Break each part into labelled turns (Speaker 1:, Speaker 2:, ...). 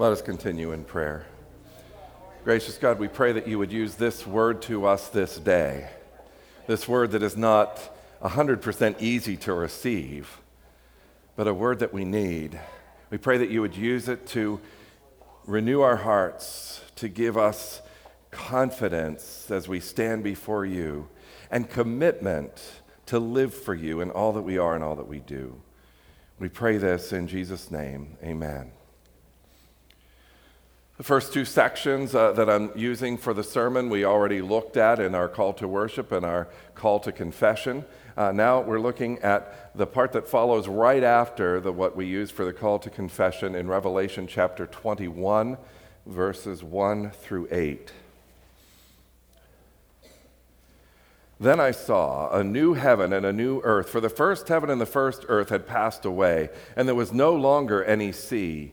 Speaker 1: Let us continue in prayer. Gracious God, we pray that you would use this word to us this day. This word that is not 100% easy to receive, but a word that we need. We pray that you would use it to renew our hearts, to give us confidence as we stand before you, and commitment to live for you in all that we are and all that we do. We pray this in Jesus' name. Amen. The first two sections uh, that I'm using for the sermon we already looked at in our call to worship and our call to confession. Uh, now we're looking at the part that follows right after the, what we use for the call to confession in Revelation chapter 21, verses 1 through 8. Then I saw a new heaven and a new earth, for the first heaven and the first earth had passed away, and there was no longer any sea.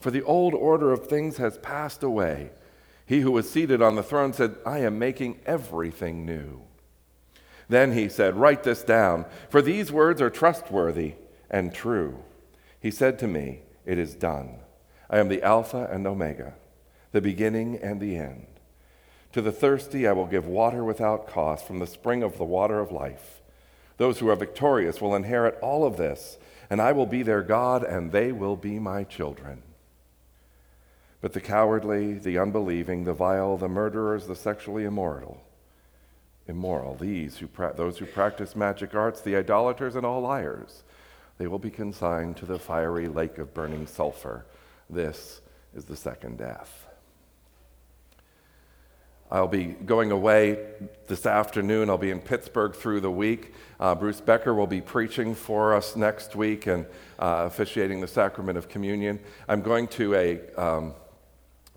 Speaker 1: for the old order of things has passed away. He who was seated on the throne said, I am making everything new. Then he said, Write this down, for these words are trustworthy and true. He said to me, It is done. I am the Alpha and Omega, the beginning and the end. To the thirsty I will give water without cost from the spring of the water of life. Those who are victorious will inherit all of this, and I will be their God, and they will be my children. But the cowardly, the unbelieving, the vile, the murderers, the sexually immoral, immoral, these who pra- those who practice magic arts, the idolaters, and all liars, they will be consigned to the fiery lake of burning sulfur. This is the second death. I'll be going away this afternoon. I'll be in Pittsburgh through the week. Uh, Bruce Becker will be preaching for us next week and uh, officiating the sacrament of communion. I'm going to a um,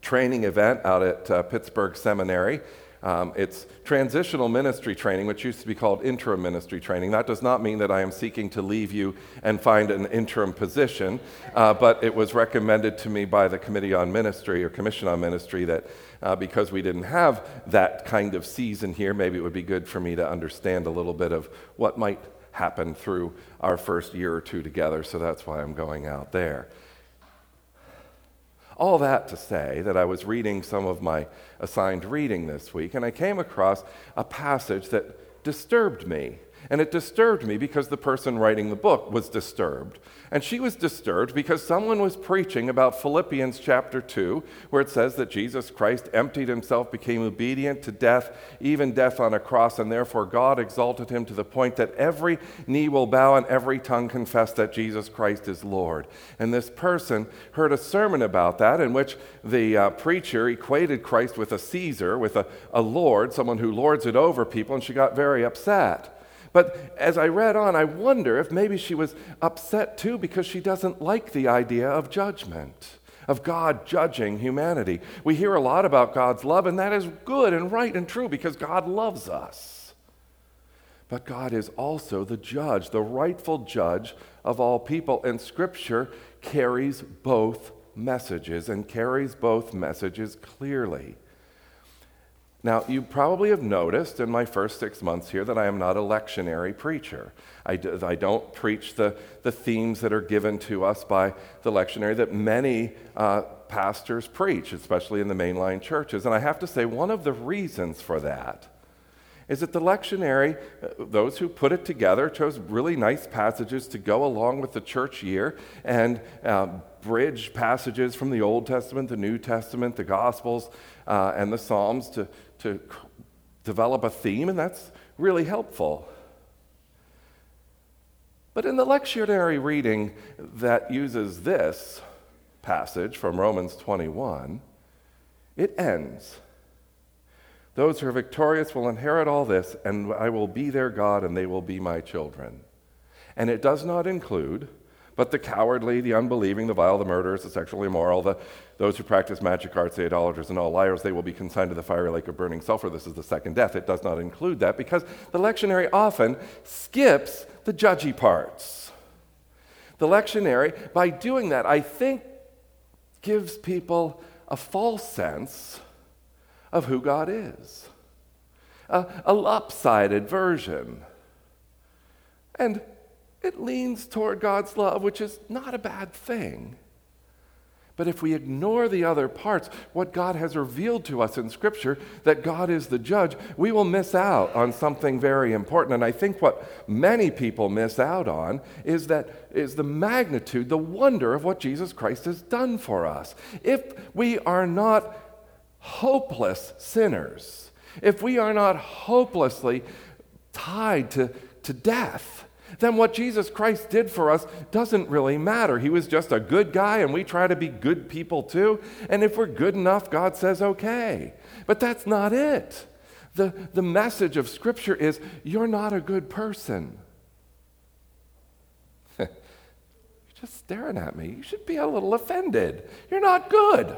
Speaker 1: training event out at uh, Pittsburgh Seminary. Um, it's transitional ministry training, which used to be called interim ministry training. That does not mean that I am seeking to leave you and find an interim position, uh, but it was recommended to me by the Committee on Ministry or Commission on Ministry that uh, because we didn't have that kind of season here, maybe it would be good for me to understand a little bit of what might happen through our first year or two together. So that's why I'm going out there. All that to say that I was reading some of my assigned reading this week, and I came across a passage that disturbed me. And it disturbed me because the person writing the book was disturbed. And she was disturbed because someone was preaching about Philippians chapter 2, where it says that Jesus Christ emptied himself, became obedient to death, even death on a cross, and therefore God exalted him to the point that every knee will bow and every tongue confess that Jesus Christ is Lord. And this person heard a sermon about that in which the uh, preacher equated Christ with a Caesar, with a, a Lord, someone who lords it over people, and she got very upset. But as I read on, I wonder if maybe she was upset too because she doesn't like the idea of judgment, of God judging humanity. We hear a lot about God's love, and that is good and right and true because God loves us. But God is also the judge, the rightful judge of all people, and Scripture carries both messages and carries both messages clearly. Now, you probably have noticed in my first six months here that I am not a lectionary preacher. I, do, I don't preach the, the themes that are given to us by the lectionary that many uh, pastors preach, especially in the mainline churches. And I have to say, one of the reasons for that is that the lectionary, uh, those who put it together, chose really nice passages to go along with the church year and uh, bridge passages from the Old Testament, the New Testament, the Gospels, uh, and the Psalms to, to develop a theme, and that's really helpful. But in the lectionary reading that uses this passage from Romans 21, it ends. Those who are victorious will inherit all this, and I will be their God, and they will be my children. And it does not include, But the cowardly, the unbelieving, the vile, the murderers, the sexually immoral, the, those who practice magic arts, the idolaters, and all liars, they will be consigned to the fiery lake of burning sulfur. This is the second death. It does not include that because the lectionary often skips the judgy parts. The lectionary, by doing that, I think gives people a false sense of who God is, a, a lopsided version. And it leans toward God's love, which is not a bad thing. But if we ignore the other parts, what God has revealed to us in Scripture, that God is the judge, we will miss out on something very important. And I think what many people miss out on is that is the magnitude, the wonder of what Jesus Christ has done for us. If we are not hopeless sinners, if we are not hopelessly tied to, to death, then what Jesus Christ did for us doesn't really matter. He was just a good guy, and we try to be good people too. And if we're good enough, God says, okay. But that's not it. The, the message of Scripture is you're not a good person. you're just staring at me. You should be a little offended. You're not good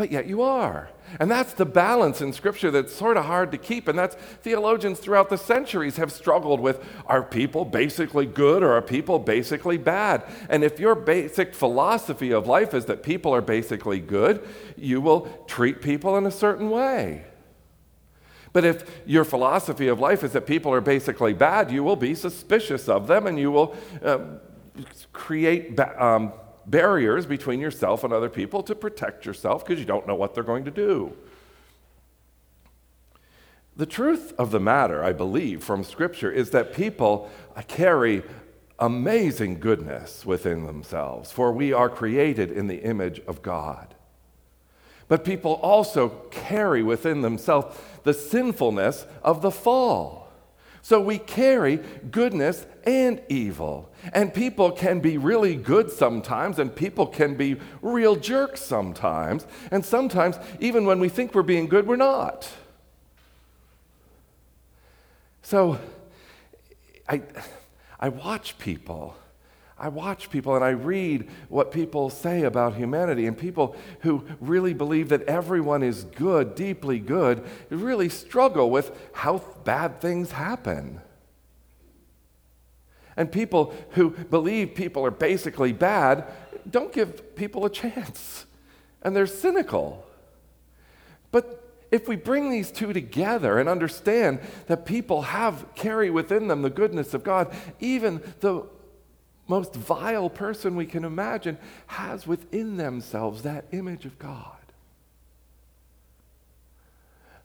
Speaker 1: but yet you are. And that's the balance in Scripture that's sort of hard to keep. And that's theologians throughout the centuries have struggled with are people basically good or are people basically bad? And if your basic philosophy of life is that people are basically good, you will treat people in a certain way. But if your philosophy of life is that people are basically bad, you will be suspicious of them and you will uh, create. Ba- um, barriers between yourself and other people to protect yourself because you don't know what they're going to do. The truth of the matter, I believe, from Scripture is that people carry amazing goodness within themselves, for we are created in the image of God. But people also carry within themselves the sinfulness of the fall. So we carry goodness and evil. And people can be really good sometimes, and people can be real jerks sometimes. And sometimes, even when we think we're being good, we're not. So I, I watch people I watch people and I read what people say about humanity, and people who really believe that everyone is good, deeply good, really struggle with how bad things happen. And people who believe people are basically bad don't give people a chance, and they're cynical. But if we bring these two together and understand that people have carry within them the goodness of God, even the most vile person we can imagine has within themselves that image of God.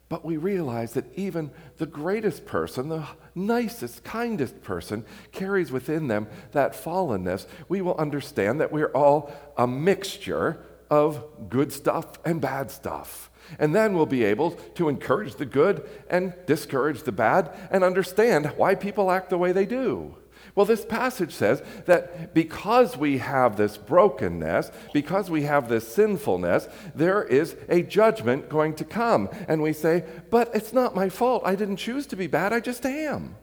Speaker 1: But we realize that even the greatest person, the nicest, kindest person, carries within them that fallenness. We will understand that we're all a mixture of good stuff and bad stuff. And then we'll be able to encourage the good and discourage the bad and understand why people act the way they do. Well, this passage says that because we have this brokenness, because we have this sinfulness, there is a judgment going to come. And we say, but it's not my fault. I didn't choose to be bad, I just am.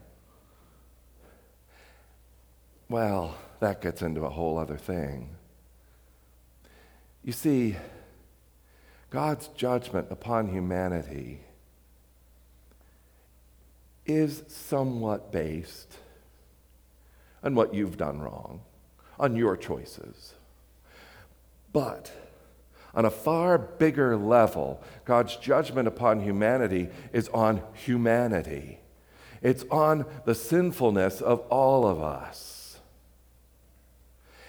Speaker 1: Well, that gets into a whole other thing. You see, God's judgment upon humanity is somewhat based on what you've done wrong, on your choices. But on a far bigger level, God's judgment upon humanity is on humanity. It's on the sinfulness of all of us.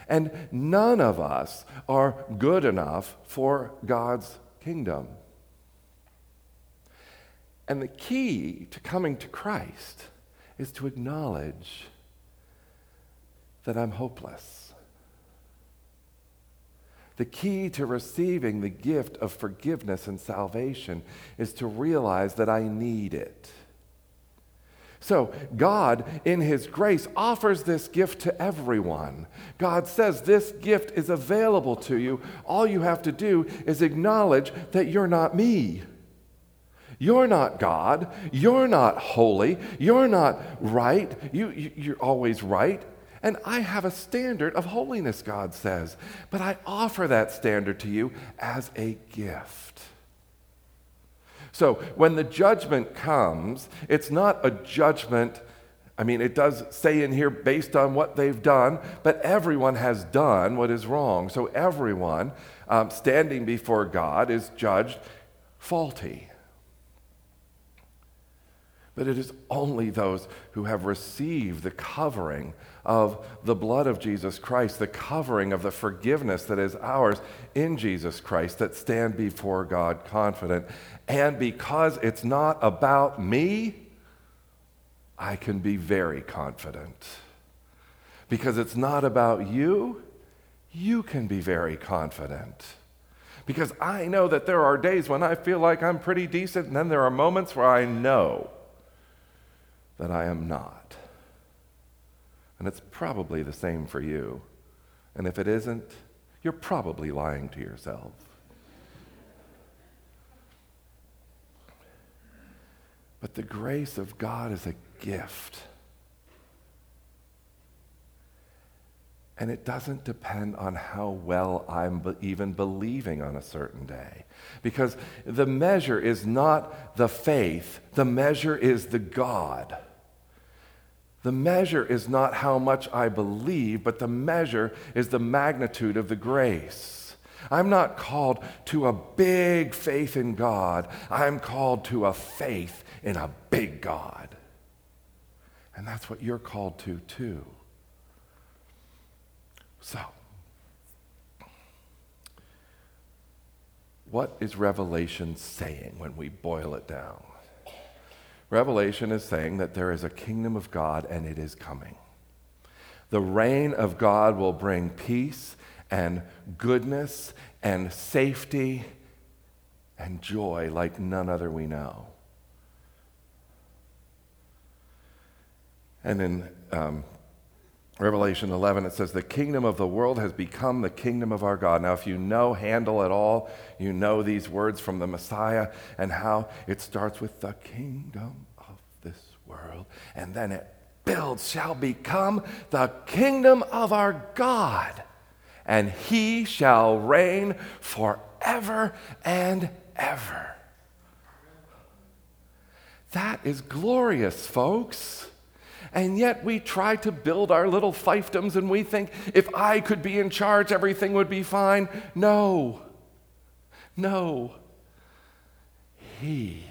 Speaker 1: And none of us are good enough for God's kingdom. And the key to coming to Christ is to acknowledge that I'm hopeless. The key to receiving the gift of forgiveness and salvation is to realize that I need it. So, God, in His grace, offers this gift to everyone. God says this gift is available to you. All you have to do is acknowledge that you're not me. You're not God. You're not holy. You're not right. You, you, are always right. And I have a standard of holiness, God says. But I offer that standard to you as a gift. So when the judgment comes, it's not a judgment. I mean, it does say in here based on what they've done, but everyone has done what is wrong. So everyone um, standing before God is judged faulty. But it is only those who have received the covering of the blood of Jesus Christ, the covering of the forgiveness that is ours in Jesus Christ, that stand before God confident. And because it's not about me, I can be very confident. Because it's not about you, you can be very confident. Because I know that there are days when I feel like I'm pretty decent, and then there are moments where I know that I am not. And it's probably the same for you. And if it isn't, you're probably lying to yourself. But the grace of God is a gift. And it doesn't depend on how well I'm be- even believing on a certain day. Because the measure is not the faith, the measure is the God. The measure is not how much I believe, but the measure is the magnitude of the grace. I'm not called to a big faith in God, I'm called to a faith in a big God. And that's what you're called to, too. So, what is Revelation saying when we boil it down? Revelation is saying that there is a kingdom of God and it is coming. The reign of God will bring peace and goodness and safety and joy like none other we know. And in um, Revelation 11, it says, The kingdom of the world has become the kingdom of our God. Now, if you know Handel at all, you know these words from the Messiah and how it starts with the kingdom of this world, and then it builds, shall become the kingdom of our God, and he shall reign forever and ever. That is glorious, folks. And yet we try to build our little fiefdoms and we think if I could be in charge, everything would be fine. No. No. He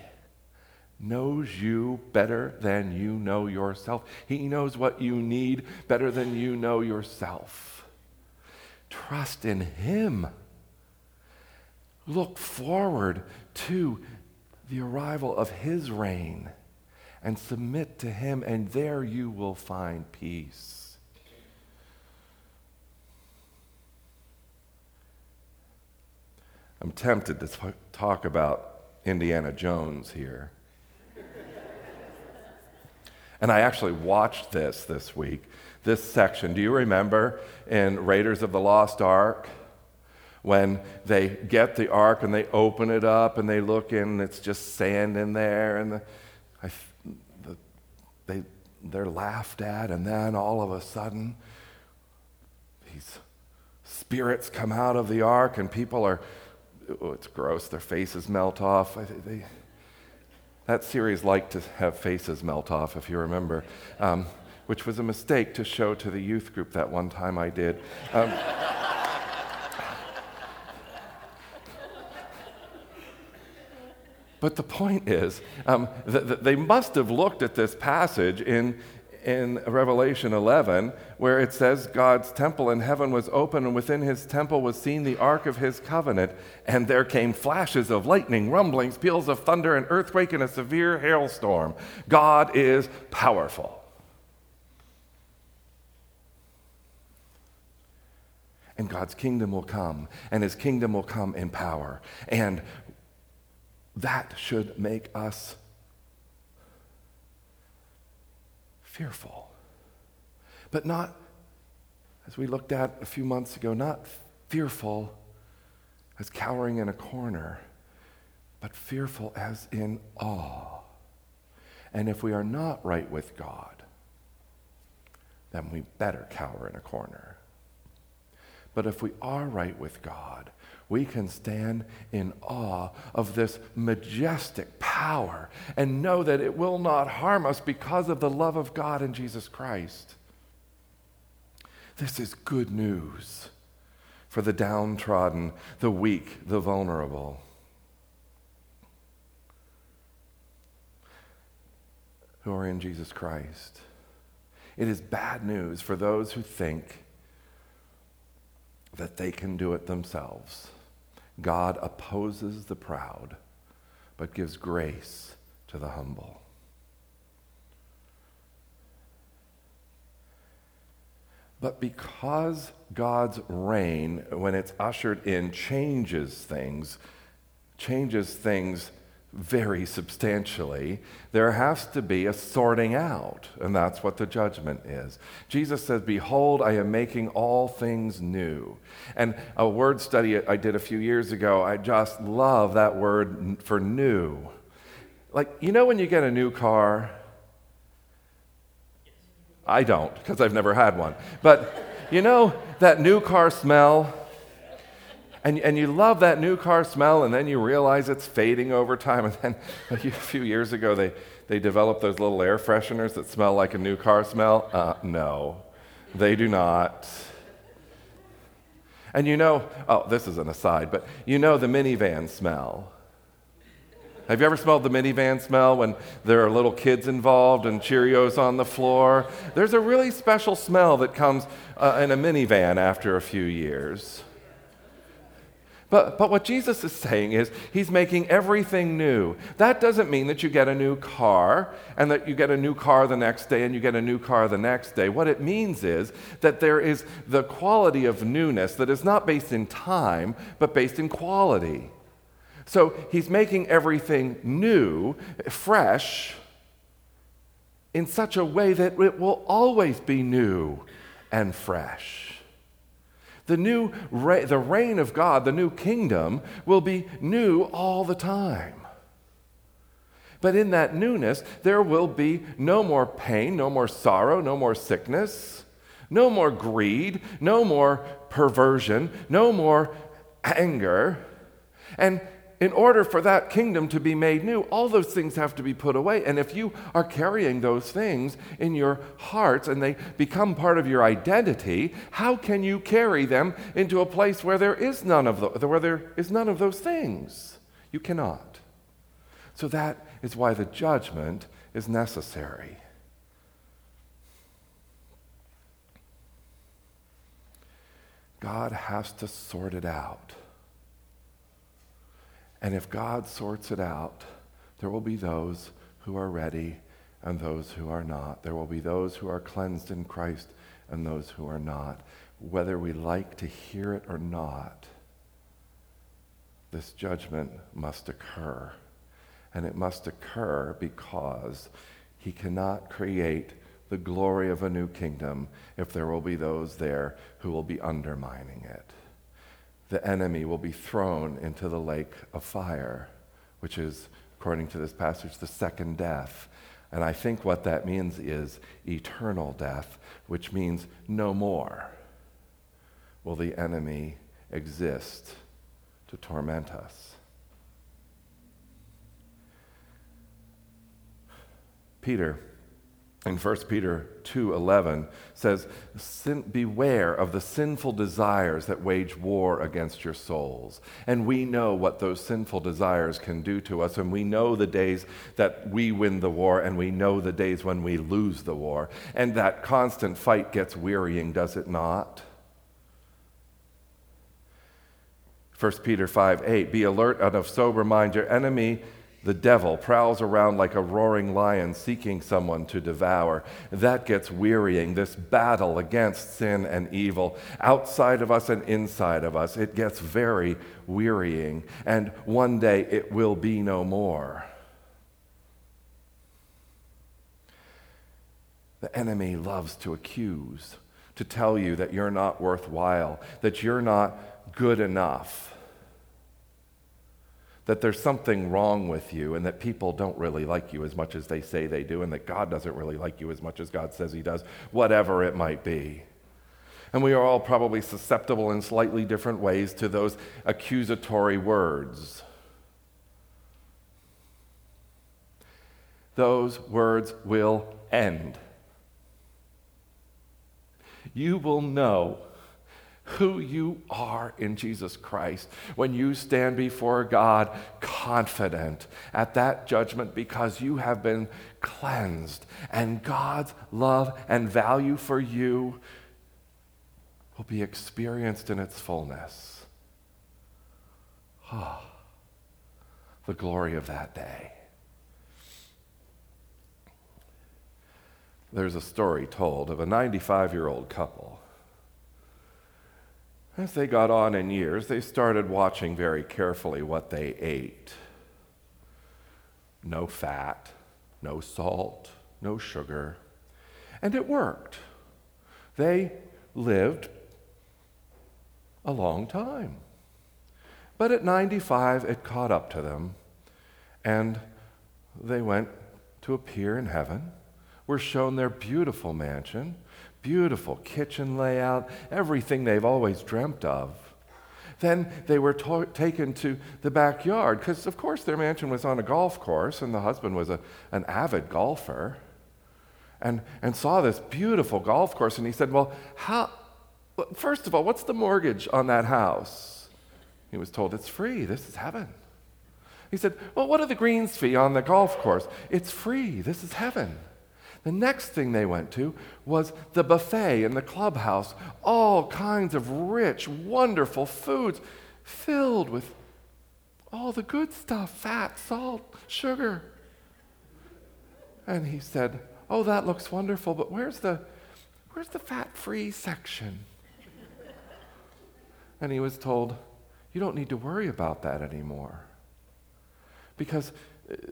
Speaker 1: knows you better than you know yourself. He knows what you need better than you know yourself. Trust in Him. Look forward to the arrival of His reign and submit to Him, and there you will find peace. I'm tempted to talk about Indiana Jones here. and I actually watched this this week, this section. Do you remember in Raiders of the Lost Ark? When they get the ark and they open it up and they look in, and it's just sand in there, and the, I they, they're laughed at, and then all of a sudden, these spirits come out of the ark, and people are, oh, it's gross, their faces melt off. They, that series liked to have faces melt off, if you remember, um, which was a mistake to show to the youth group that one time I did. Um, But the point is, um, that they must have looked at this passage in, in Revelation 11, where it says God's temple in heaven was open, and within his temple was seen the ark of his covenant. And there came flashes of lightning, rumblings, peals of thunder, an earthquake, and a severe hailstorm. God is powerful. And God's kingdom will come, and his kingdom will come in power. And that should make us fearful. But not, as we looked at a few months ago, not fearful as cowering in a corner, but fearful as in awe. And if we are not right with God, then we better cower in a corner. But if we are right with God, we can stand in awe of this majestic power and know that it will not harm us because of the love of God in Jesus Christ. This is good news for the downtrodden, the weak, the vulnerable. Who are in Jesus Christ. It is bad news for those who think that they can do it themselves. God opposes the proud, but gives grace to the humble. But because God's reign, when it's ushered in, changes things, changes things very substantially, there has to be a sorting out, and that's what the judgment is. Jesus says, Behold, I am making all things new. And a word study I did a few years ago, I just love that word for new. Like, you know, when you get a new car, I don't, because I've never had one. But you know that new car smell? And, and you love that new car smell, and then you realize it's fading over time. And then a few years ago, they, they developed those little air fresheners that smell like a new car smell. Uh, no, they do not. And you know, oh, this is an aside, but you know the minivan smell. Have you ever smelled the minivan smell when there are little kids involved and Cheerios on the floor? There's a really special smell that comes uh, in a minivan after a few years. But, but what Jesus is saying is he's making everything new. That doesn't mean that you get a new car and that you get a new car the next day and you get a new car the next day. What it means is that there is the quality of newness that is not based in time, but based in quality. So he's making everything new, fresh, in such a way that it will always be new and fresh. The new the reign of God, the new kingdom will be new all the time. But in that newness, there will be no more pain, no more sorrow, no more sickness, no more greed, no more perversion, no more anger. And in order for that kingdom to be made new, all those things have to be put away. And if you are carrying those things in your hearts and they become part of your identity, how can you carry them into a place where there is none of the, where there is none of those things? You cannot. So that is why the judgment is necessary. God has to sort it out. And if God sorts it out, there will be those who are ready and those who are not. There will be those who are cleansed in Christ and those who are not. Whether we like to hear it or not, this judgment must occur. And it must occur because he cannot create the glory of a new kingdom if there will be those there who will be undermining it the enemy will be thrown into the lake of fire, which is, according to this passage, the second death. And I think what that means is eternal death, which means no more will the enemy exist to torment us. Peter in 1 Peter 2:11 says, "Beware of the sinful desires that wage war against your souls." And we know what those sinful desires can do to us, and we know the days that we win the war, and we know the days when we lose the war. And that constant fight gets wearying, does it not? 1 Peter 5:8, "Be alert and of sober mind. Your enemy the devil prowls around like a roaring lion seeking someone to devour. That gets wearying, this battle against sin and evil, outside of us and inside of us. It gets very wearying. And one day it will be no more. The enemy loves to accuse, to tell you that you're not worthwhile, that you're not good enough that there's something wrong with you and that people don't really like you as much as they say they do and that God doesn't really like you as much as God says he does, whatever it might be. And we are all probably susceptible in slightly different ways to those accusatory words. Those words will end. You will know who you are in Jesus Christ when you stand before God confident at that judgment because you have been cleansed and God's love and value for you will be experienced in its fullness. Oh, the glory of that day. There's a story told of a 95 year old couple as they got on in years, they started watching very carefully what they ate. No fat, no salt, no sugar. And it worked. They lived a long time. But at 95, it caught up to them, and they went to appear in heaven, were shown their beautiful mansion, Beautiful kitchen layout, everything they've always dreamt of. Then they were to- taken to the backyard because, of course, their mansion was on a golf course, and the husband was a, an avid golfer. And, and saw this beautiful golf course, and he said, Well, how, first of all, what's the mortgage on that house? He was told, It's free. This is heaven. He said, Well, what are the greens fee on the golf course? It's free. This is heaven. The next thing they went to was the buffet in the clubhouse, all kinds of rich, wonderful foods filled with all the good stuff fat, salt, sugar. And he said, Oh, that looks wonderful, but where's the, where's the fat free section? and he was told, You don't need to worry about that anymore. Because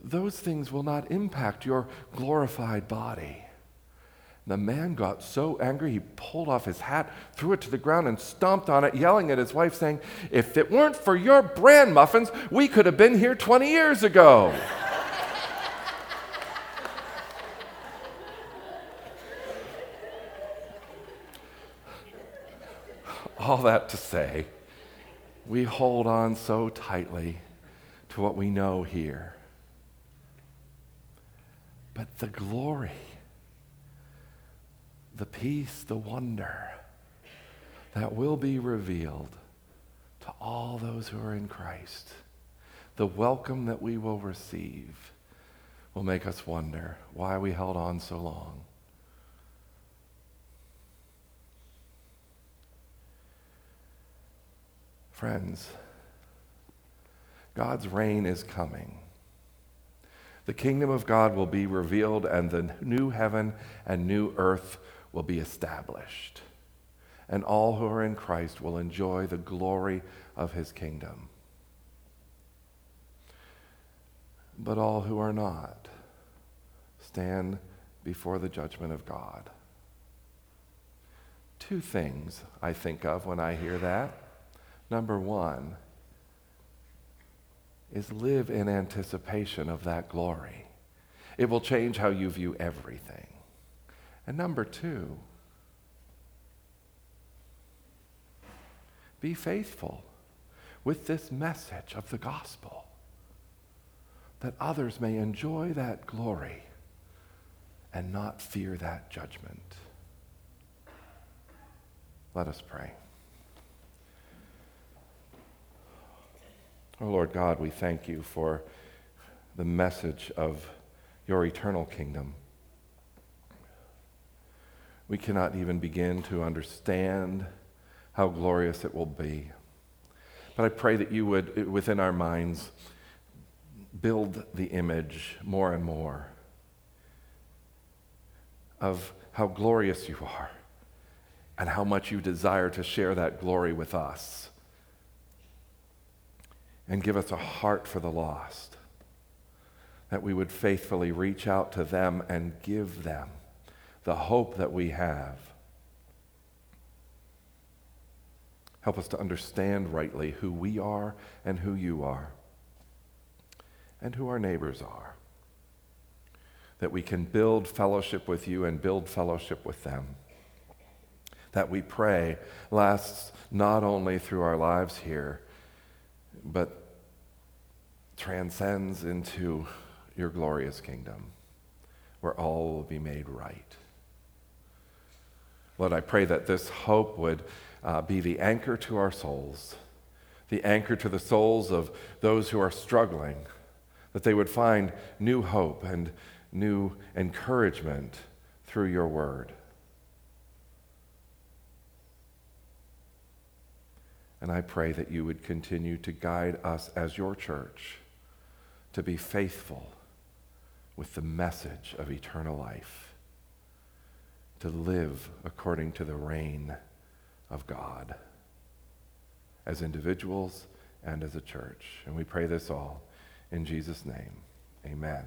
Speaker 1: those things will not impact your glorified body. The man got so angry, he pulled off his hat, threw it to the ground, and stomped on it, yelling at his wife, saying, If it weren't for your bran muffins, we could have been here 20 years ago. All that to say, we hold on so tightly to what we know here but the glory, the peace, the wonder that will be revealed to all those who are in Christ, the welcome that we will receive will make us wonder why we held on so long. Friends, God's reign is coming. The kingdom of God will be revealed, and the new heaven and new earth will be established. And all who are in Christ will enjoy the glory of his kingdom. But all who are not stand before the judgment of God. Two things I think of when I hear that. Number one, is live in anticipation of that glory. It will change how you view everything. And number two, be faithful with this message of the gospel that others may enjoy that glory and not fear that judgment. Let us pray. Oh, Lord God, we thank you for the message of your eternal kingdom. We cannot even begin to understand how glorious it will be. But I pray that you would, within our minds, build the image more and more of how glorious you are and how much you desire to share that glory with us and give us a heart for the lost, that we would faithfully reach out to them and give them the hope that we have. Help us to understand rightly who we are and who you are. and who our neighbors are. That we can build fellowship with you and build fellowship with them. That we pray lasts not only through our lives here, but transcends into your glorious kingdom where all will be made right. Lord, I pray that this hope would uh, be the anchor to our souls, the anchor to the souls of those who are struggling, that they would find new hope and new encouragement through your word. And I pray that you would continue to guide us as your church to be faithful with the message of eternal life, to live according to the reign of God as individuals and as a church. And we pray this all in Jesus' name. Amen.